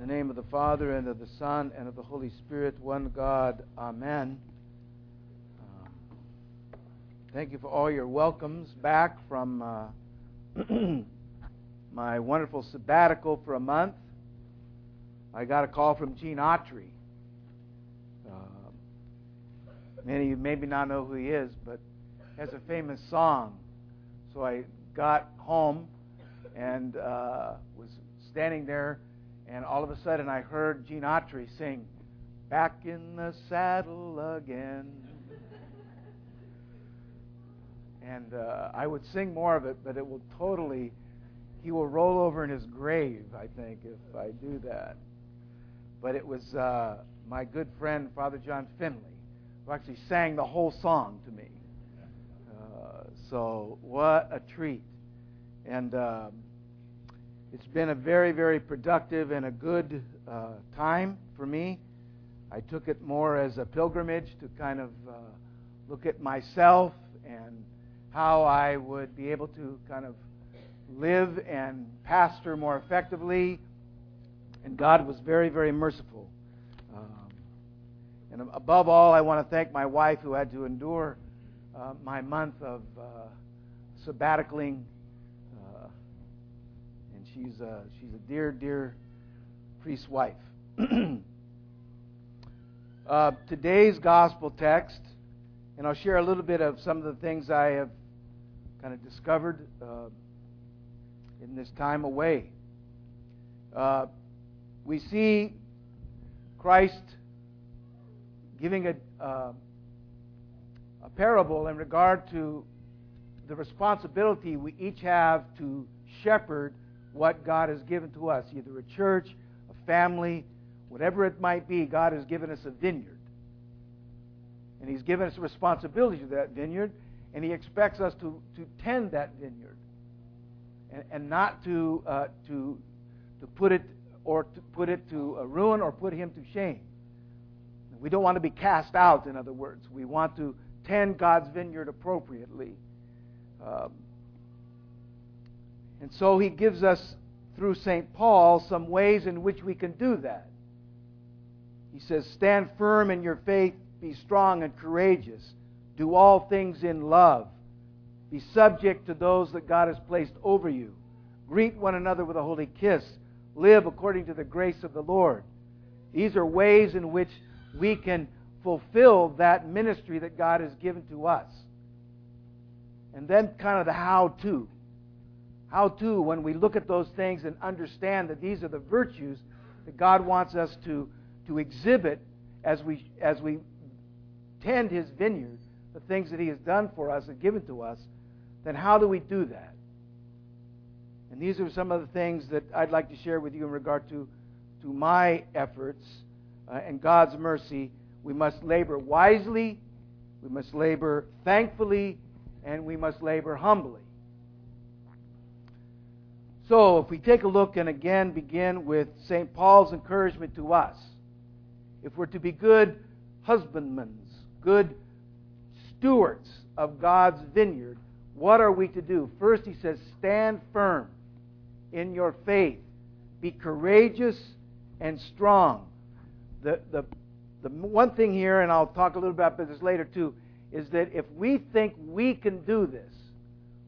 In the name of the Father, and of the Son, and of the Holy Spirit, one God. Amen. Um, thank you for all your welcomes back from uh, my wonderful sabbatical for a month. I got a call from Gene Autry. Uh, many of you maybe not know who he is, but has a famous song. So I got home and uh, was standing there and all of a sudden, I heard Gene Autry sing, Back in the Saddle Again. and uh, I would sing more of it, but it will totally, he will roll over in his grave, I think, if I do that. But it was uh, my good friend, Father John Finley, who actually sang the whole song to me. Uh, so, what a treat. And. Um, it's been a very, very productive and a good uh, time for me. I took it more as a pilgrimage to kind of uh, look at myself and how I would be able to kind of live and pastor more effectively. And God was very, very merciful. Um, and above all, I want to thank my wife who had to endure uh, my month of uh, sabbaticaling She's a, she's a dear, dear priest's wife. uh, today's gospel text, and I'll share a little bit of some of the things I have kind of discovered uh, in this time away. Uh, we see Christ giving a, uh, a parable in regard to the responsibility we each have to shepherd what God has given to us either a church, a family, whatever it might be. God has given us a vineyard. And He's given us a responsibility to that vineyard, and He expects us to, to tend that vineyard and, and not to, uh, to, to put it or to put it to ruin or put Him to shame. We don't want to be cast out, in other words. We want to tend God's vineyard appropriately. Um, and so he gives us, through St. Paul, some ways in which we can do that. He says, Stand firm in your faith, be strong and courageous, do all things in love, be subject to those that God has placed over you, greet one another with a holy kiss, live according to the grace of the Lord. These are ways in which we can fulfill that ministry that God has given to us. And then, kind of the how to. How to, when we look at those things and understand that these are the virtues that God wants us to, to exhibit as we, as we tend His vineyard, the things that He has done for us and given to us, then how do we do that? And these are some of the things that I'd like to share with you in regard to, to my efforts uh, and God's mercy. We must labor wisely, we must labor thankfully, and we must labor humbly. So, if we take a look and again begin with St. Paul's encouragement to us, if we're to be good husbandmen, good stewards of God's vineyard, what are we to do? First, he says, stand firm in your faith, be courageous and strong. The, the, the one thing here, and I'll talk a little bit about this later too, is that if we think we can do this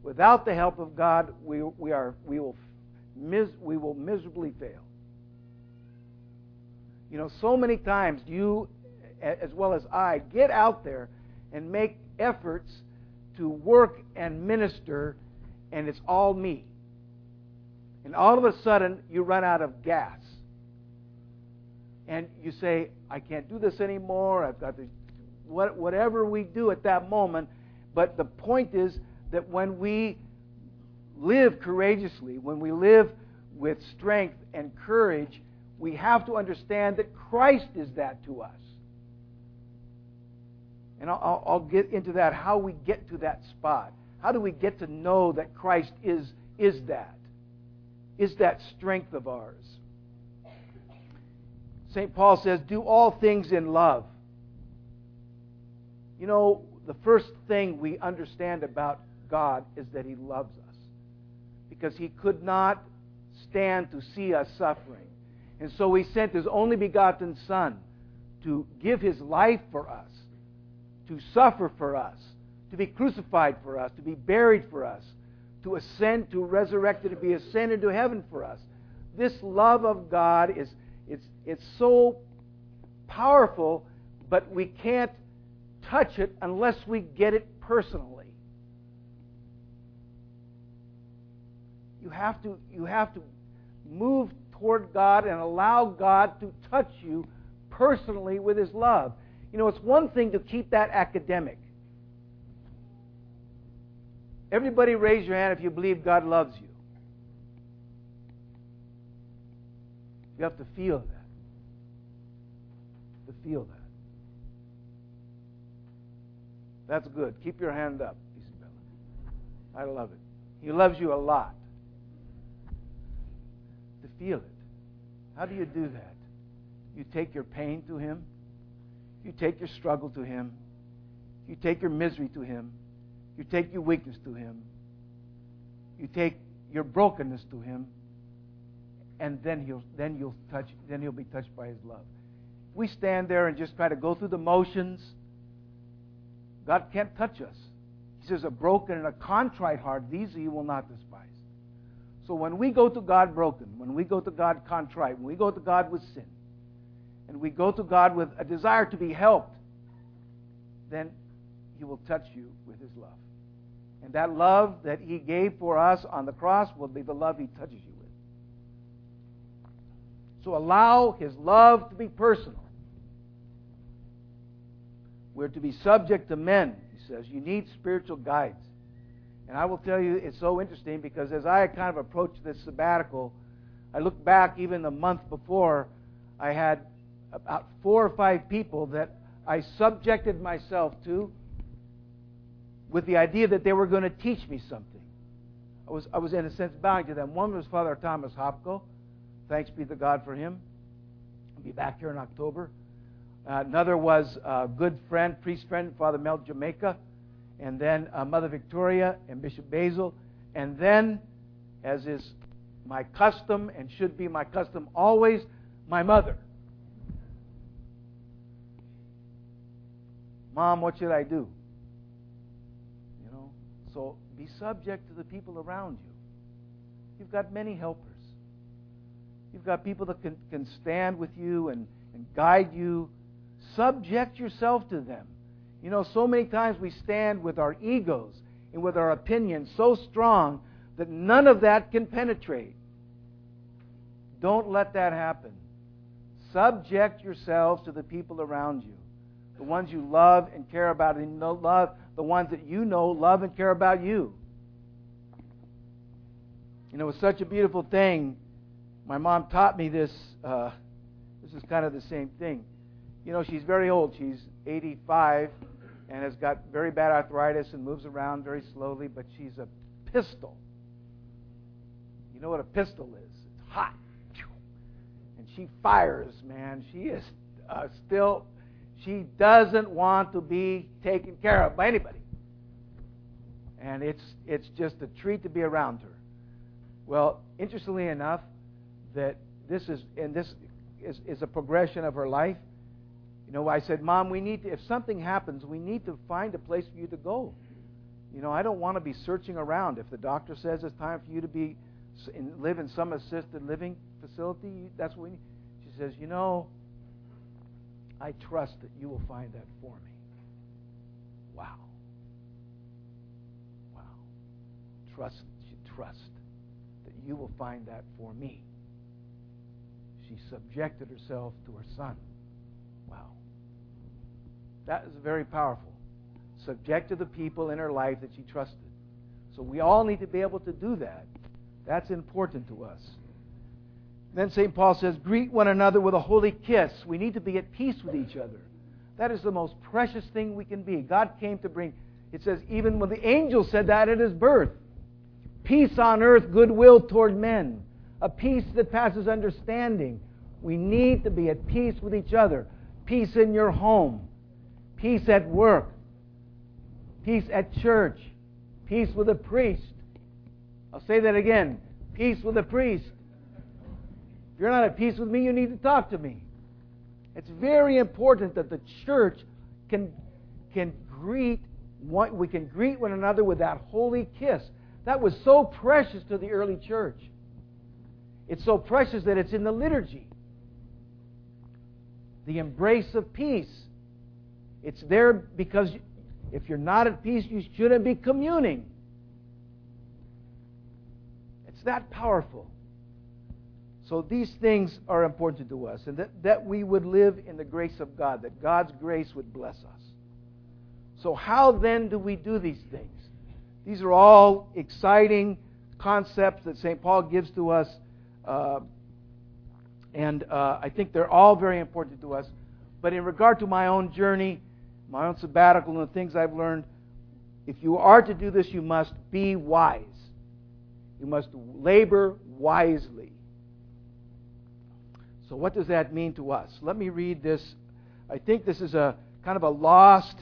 without the help of God, we, we, are, we will mis- we will miserably fail. You know, so many times you, as well as I, get out there and make efforts to work and minister, and it's all me. And all of a sudden, you run out of gas. And you say, I can't do this anymore. I've got to. Whatever we do at that moment. But the point is that when we live courageously, when we live with strength and courage, we have to understand that Christ is that to us. And I'll, I'll, get into that, how we get to that spot. How do we get to know that Christ is, is that? Is that strength of ours? St. Paul says, Do all things in love. You know, the first thing we understand about God is that He loves us because he could not stand to see us suffering. And so he sent his only begotten Son to give his life for us, to suffer for us, to be crucified for us, to be buried for us, to ascend, to resurrect, to be ascended to heaven for us. This love of God is it's, it's so powerful, but we can't touch it unless we get it personally. You have to, you have to move toward God and allow God to touch you personally with His love. You know, it's one thing to keep that academic. Everybody raise your hand if you believe God loves you. You have to feel that. To feel that. That's good. Keep your hand up, Isabella. I love it. He loves you a lot. To feel it. How do you do that? You take your pain to Him. You take your struggle to Him. You take your misery to Him. You take your weakness to Him. You take your brokenness to Him. And then He'll, then you'll touch, then He'll be touched by His love. If we stand there and just try to go through the motions, God can't touch us. He says, A broken and a contrite heart, these He will not despise. So when we go to God broken, when we go to God contrite, when we go to God with sin, and we go to God with a desire to be helped, then He will touch you with His love. And that love that He gave for us on the cross will be the love He touches you with. So allow His love to be personal. We're to be subject to men, He says. You need spiritual guides. And I will tell you, it's so interesting because as I kind of approached this sabbatical, I look back even the month before, I had about four or five people that I subjected myself to with the idea that they were going to teach me something. I was, I was in a sense bowing to them. One was Father Thomas Hopko. Thanks be to God for him. I'll be back here in October. Uh, another was a good friend, priest friend, Father Mel Jamaica. And then uh, Mother Victoria and Bishop Basil. And then, as is my custom and should be my custom always, my mother. Mom, what should I do? You know, so be subject to the people around you. You've got many helpers. You've got people that can, can stand with you and, and guide you. Subject yourself to them. You know, so many times we stand with our egos and with our opinions so strong that none of that can penetrate. Don't let that happen. Subject yourselves to the people around you the ones you love and care about, and love the ones that you know love and care about you. You know, it's such a beautiful thing. My mom taught me this. Uh, this is kind of the same thing. You know, she's very old. She's 85 and has got very bad arthritis and moves around very slowly, but she's a pistol. You know what a pistol is? It's hot. And she fires, man. She is uh, still she doesn't want to be taken care of by anybody. And it's, it's just a treat to be around her. Well, interestingly enough, that this is, and this is, is a progression of her life. You know, I said, Mom, we need to, if something happens, we need to find a place for you to go. You know, I don't want to be searching around. If the doctor says it's time for you to be in, live in some assisted living facility, that's what we need. She says, you know, I trust that you will find that for me. Wow. Wow. Trust, she trust that you will find that for me. She subjected herself to her son. Wow. That is very powerful. Subject to the people in her life that she trusted. So we all need to be able to do that. That's important to us. Then St. Paul says, Greet one another with a holy kiss. We need to be at peace with each other. That is the most precious thing we can be. God came to bring, it says, even when the angel said that at his birth peace on earth, goodwill toward men, a peace that passes understanding. We need to be at peace with each other. Peace in your home, peace at work, peace at church, peace with a priest. I'll say that again peace with a priest If you're not at peace with me, you need to talk to me. It's very important that the church can, can greet one, we can greet one another with that holy kiss. That was so precious to the early church. It's so precious that it's in the liturgy. The embrace of peace. It's there because if you're not at peace, you shouldn't be communing. It's that powerful. So these things are important to us, and that, that we would live in the grace of God, that God's grace would bless us. So, how then do we do these things? These are all exciting concepts that St. Paul gives to us, uh, and uh, I think they're all very important to us. But in regard to my own journey, my own sabbatical, and the things I've learned, if you are to do this, you must be wise. You must labor wisely. So, what does that mean to us? Let me read this. I think this is a kind of a lost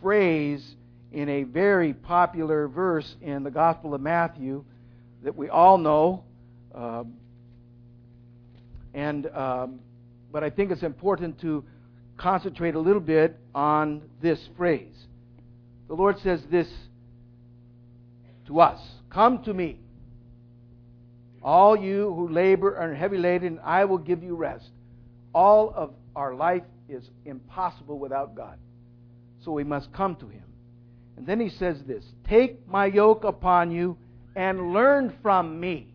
phrase in a very popular verse in the Gospel of Matthew that we all know. Um, and um, but I think it's important to concentrate a little bit on this phrase. The Lord says this to us Come to me, all you who labor and are heavy laden, I will give you rest. All of our life is impossible without God. So we must come to Him. And then He says this Take my yoke upon you and learn from me.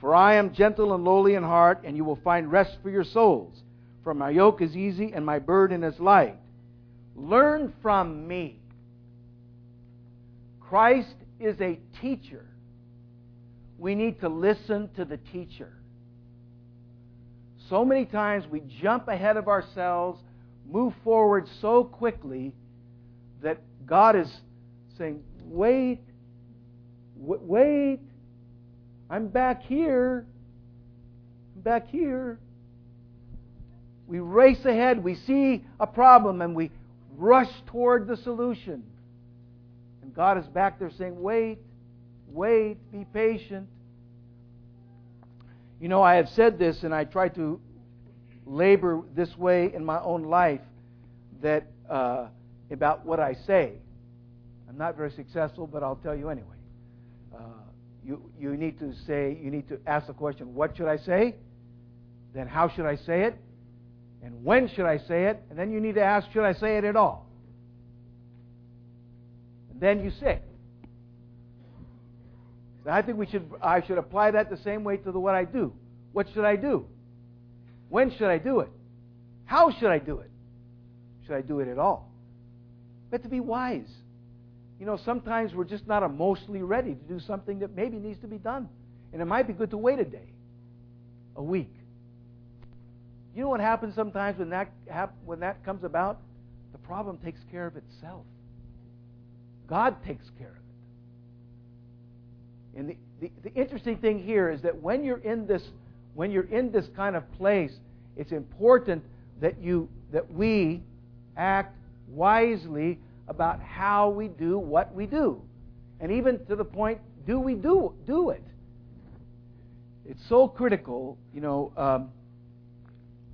For I am gentle and lowly in heart, and you will find rest for your souls. For my yoke is easy and my burden is light. Learn from me. Christ is a teacher we need to listen to the teacher. So many times we jump ahead of ourselves, move forward so quickly that God is saying, Wait, wait, I'm back here. I'm back here. We race ahead, we see a problem, and we rush toward the solution. And God is back there saying, Wait, Wait, be patient. You know, I have said this, and I try to labor this way in my own life that uh, about what I say. I'm not very successful, but I'll tell you anyway. Uh, you, you need to say, you need to ask the question, what should I say? Then how should I say it? And when should I say it? And then you need to ask, should I say it at all? And then you say. I think we should, I should apply that the same way to the, what I do. What should I do? When should I do it? How should I do it? Should I do it at all? We have to be wise. You know, sometimes we're just not emotionally ready to do something that maybe needs to be done. And it might be good to wait a day, a week. You know what happens sometimes when that, when that comes about? The problem takes care of itself. God takes care of it. And the, the, the interesting thing here is that when you're in this when you're in this kind of place, it's important that you that we act wisely about how we do what we do. And even to the point, do we do do it? It's so critical. You know, um,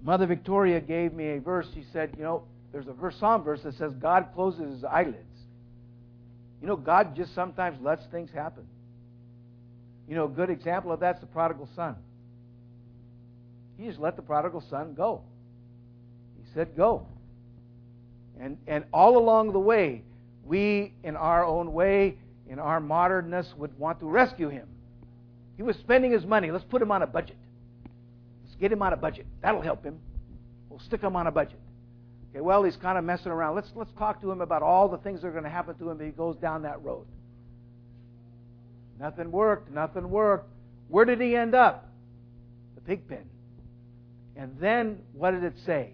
Mother Victoria gave me a verse. She said, you know, there's a verse, Psalm verse that says God closes his eyelids. You know, God just sometimes lets things happen. You know, a good example of that's the prodigal son. He just let the prodigal son go. He said, Go. And, and all along the way, we, in our own way, in our modernness, would want to rescue him. He was spending his money. Let's put him on a budget. Get him on a budget. That'll help him. We'll stick him on a budget. Okay, well, he's kind of messing around. Let's, let's talk to him about all the things that are going to happen to him if he goes down that road. Nothing worked, nothing worked. Where did he end up? The pig pen. And then what did it say?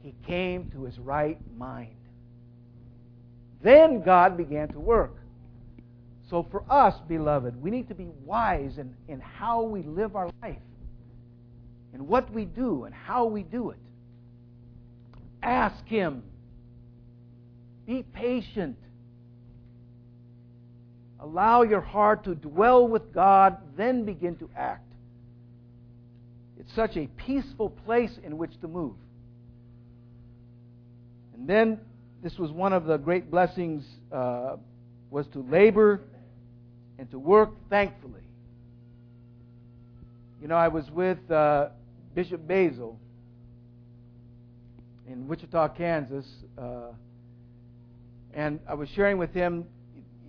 He came to his right mind. Then God began to work. So for us, beloved, we need to be wise in, in how we live our life, in what we do, and how we do it. Ask Him. Be patient. Allow your heart to dwell with God, then begin to act. It's such a peaceful place in which to move. And then this was one of the great blessings uh, was to labor and to work thankfully. You know, I was with uh, Bishop Basil in Wichita, Kansas, uh, and I was sharing with him.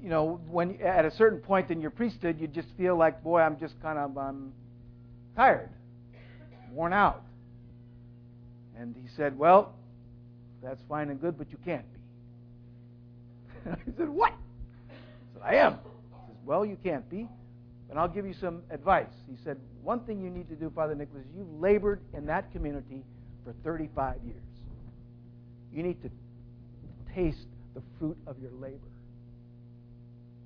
You know, when at a certain point in your priesthood, you just feel like, boy, I'm just kind of I'm tired, worn out. And he said, well, that's fine and good, but you can't be. I said, what? I said, I am. He says, well, you can't be, and I'll give you some advice. He said, one thing you need to do, Father Nicholas, you've labored in that community for 35 years. You need to taste the fruit of your labor.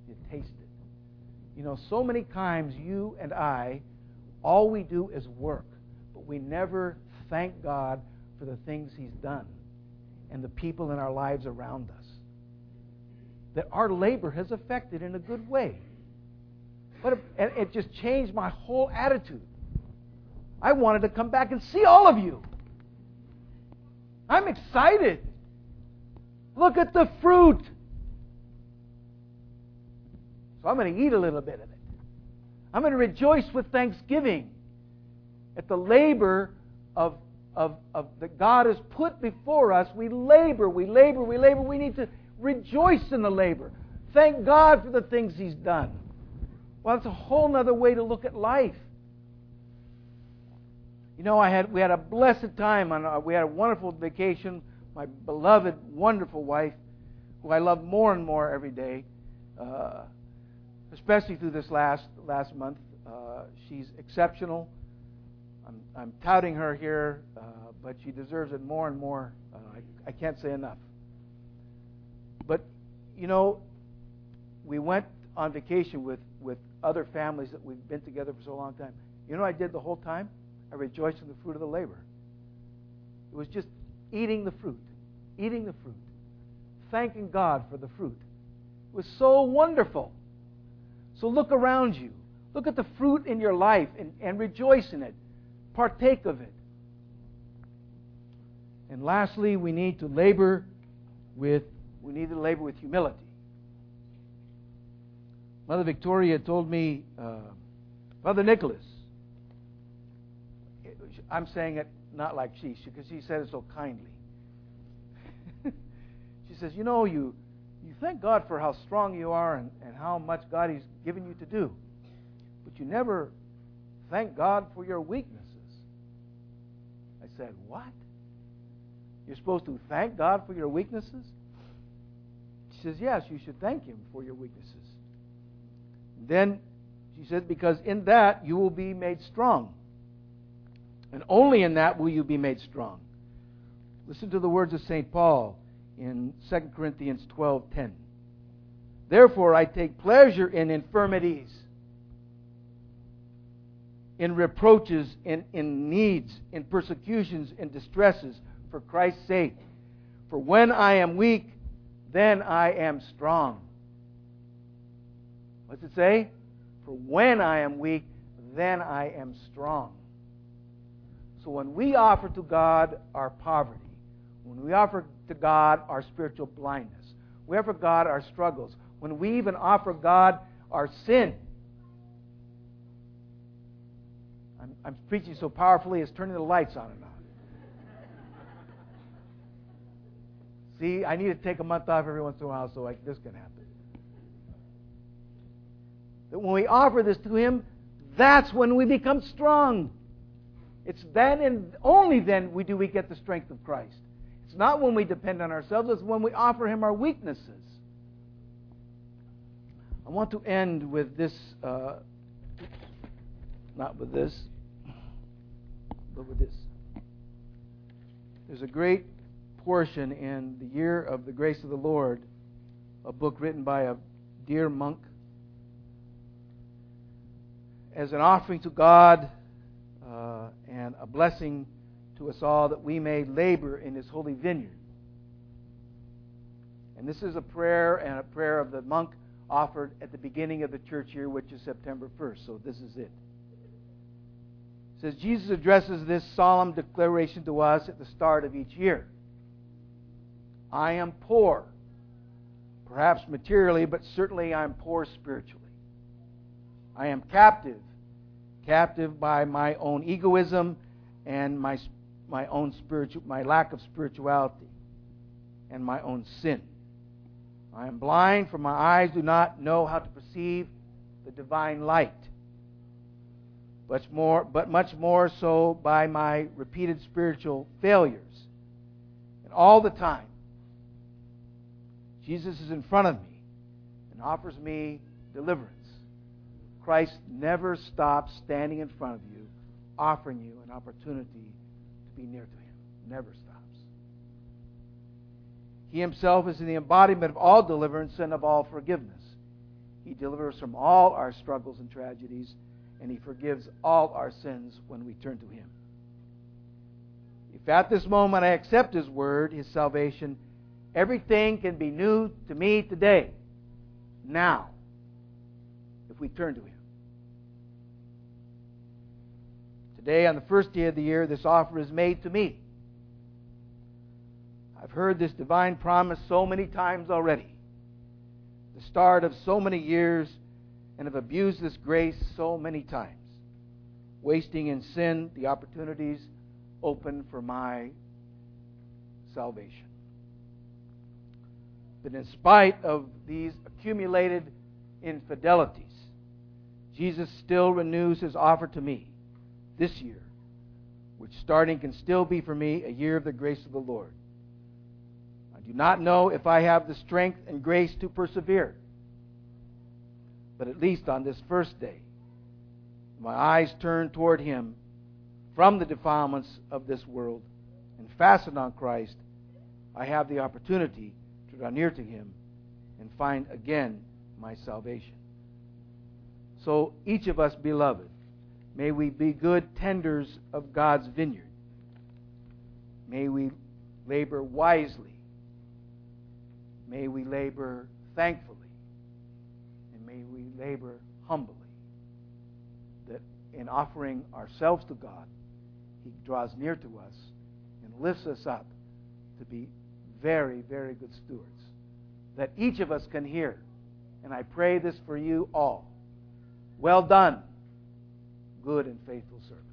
You taste it. You know, so many times you and I, all we do is work, but we never thank God for the things He's done and the people in our lives around us. That our labor has affected in a good way. But it, it just changed my whole attitude. I wanted to come back and see all of you. I'm excited. Look at the fruit. So I'm going to eat a little bit of it. I'm going to rejoice with thanksgiving at the labor of, of, of that God has put before us. We labor, we labor, we labor. We need to rejoice in the labor. Thank God for the things He's done. Well, it's a whole other way to look at life. You know, I had we had a blessed time on uh, we had a wonderful vacation. My beloved, wonderful wife, who I love more and more every day, uh, especially through this last last month. Uh, she's exceptional. I'm, I'm touting her here, uh, but she deserves it more and more. Uh, I, I can't say enough. But you know, we went on vacation with with other families that we've been together for so long time. You know, I did the whole time. I rejoiced in the fruit of the labor. It was just eating the fruit, eating the fruit, thanking God for the fruit. It was so wonderful. So look around you. Look at the fruit in your life and, and rejoice in it. Partake of it. And lastly, we need to labor with we need to labor with humility. Mother Victoria told me, uh, Nicholas, I'm saying it not like she, because she said it so kindly. she says, You know, you, you thank God for how strong you are and, and how much God has given you to do, but you never thank God for your weaknesses. I said, What? You're supposed to thank God for your weaknesses? She says, Yes, you should thank Him for your weaknesses. Then she says, Because in that you will be made strong. And only in that will you be made strong. Listen to the words of St. Paul in 2 Corinthians 12:10. Therefore I take pleasure in infirmities, in reproaches, in, in needs, in persecutions, in distresses, for Christ's sake. For when I am weak, then I am strong. What's it say? For when I am weak, then I am strong. So when we offer to God our poverty, when we offer to God our spiritual blindness, we offer God our struggles, when we even offer God our sin, I'm, I'm preaching so powerfully it's turning the lights on and off. See, I need to take a month off every once in a while so this can happen. That when we offer this to Him, that's when we become strong. It's then and only then we do we get the strength of Christ. It's not when we depend on ourselves, it's when we offer Him our weaknesses. I want to end with this, uh, not with this, but with this. There's a great portion in The Year of the Grace of the Lord, a book written by a dear monk, as an offering to God uh, and a blessing to us all that we may labor in His holy vineyard. And this is a prayer and a prayer of the monk offered at the beginning of the church year, which is September 1st. So this is it. says Jesus addresses this solemn declaration to us at the start of each year. I am poor, perhaps materially, but certainly I'm poor spiritually. I am captive, captive by my own egoism and my my own spiritual my lack of spirituality and my own sin. I am blind, for my eyes do not know how to perceive the divine light. Much more, but much more so by my repeated spiritual failures. And all the time, Jesus is in front of me and offers me deliverance. Christ never stops standing in front of you, offering you an opportunity to be near to Him. Never stops. He himself is the embodiment of all deliverance and of all forgiveness. He delivers from all our struggles and tragedies, and He forgives all our sins when we turn to Him. If at this moment I accept His word, His salvation, everything can be new to me today, now, if we turn to Him. Today, on the first day of the year, this offer is made to me. I've heard this divine promise so many times already. The start of so many years, and have abused this grace so many times, wasting in sin the opportunities open for my salvation. But in spite of these accumulated infidelities, Jesus still renews his offer to me this year, which starting can still be for me a year of the grace of the Lord I do not know if I have the strength and grace to persevere. But at least on this first day, my eyes turn toward Him from the defilements of this world and fastened on Christ, I have the opportunity to draw near to Him and find again my salvation. So, each of us, beloved, may we be good tenders of God's vineyard. May we labor wisely May we labor thankfully, and may we labor humbly, that in offering ourselves to God, He draws near to us and lifts us up to be very, very good stewards. That each of us can hear. And I pray this for you all. Well done, good and faithful servant.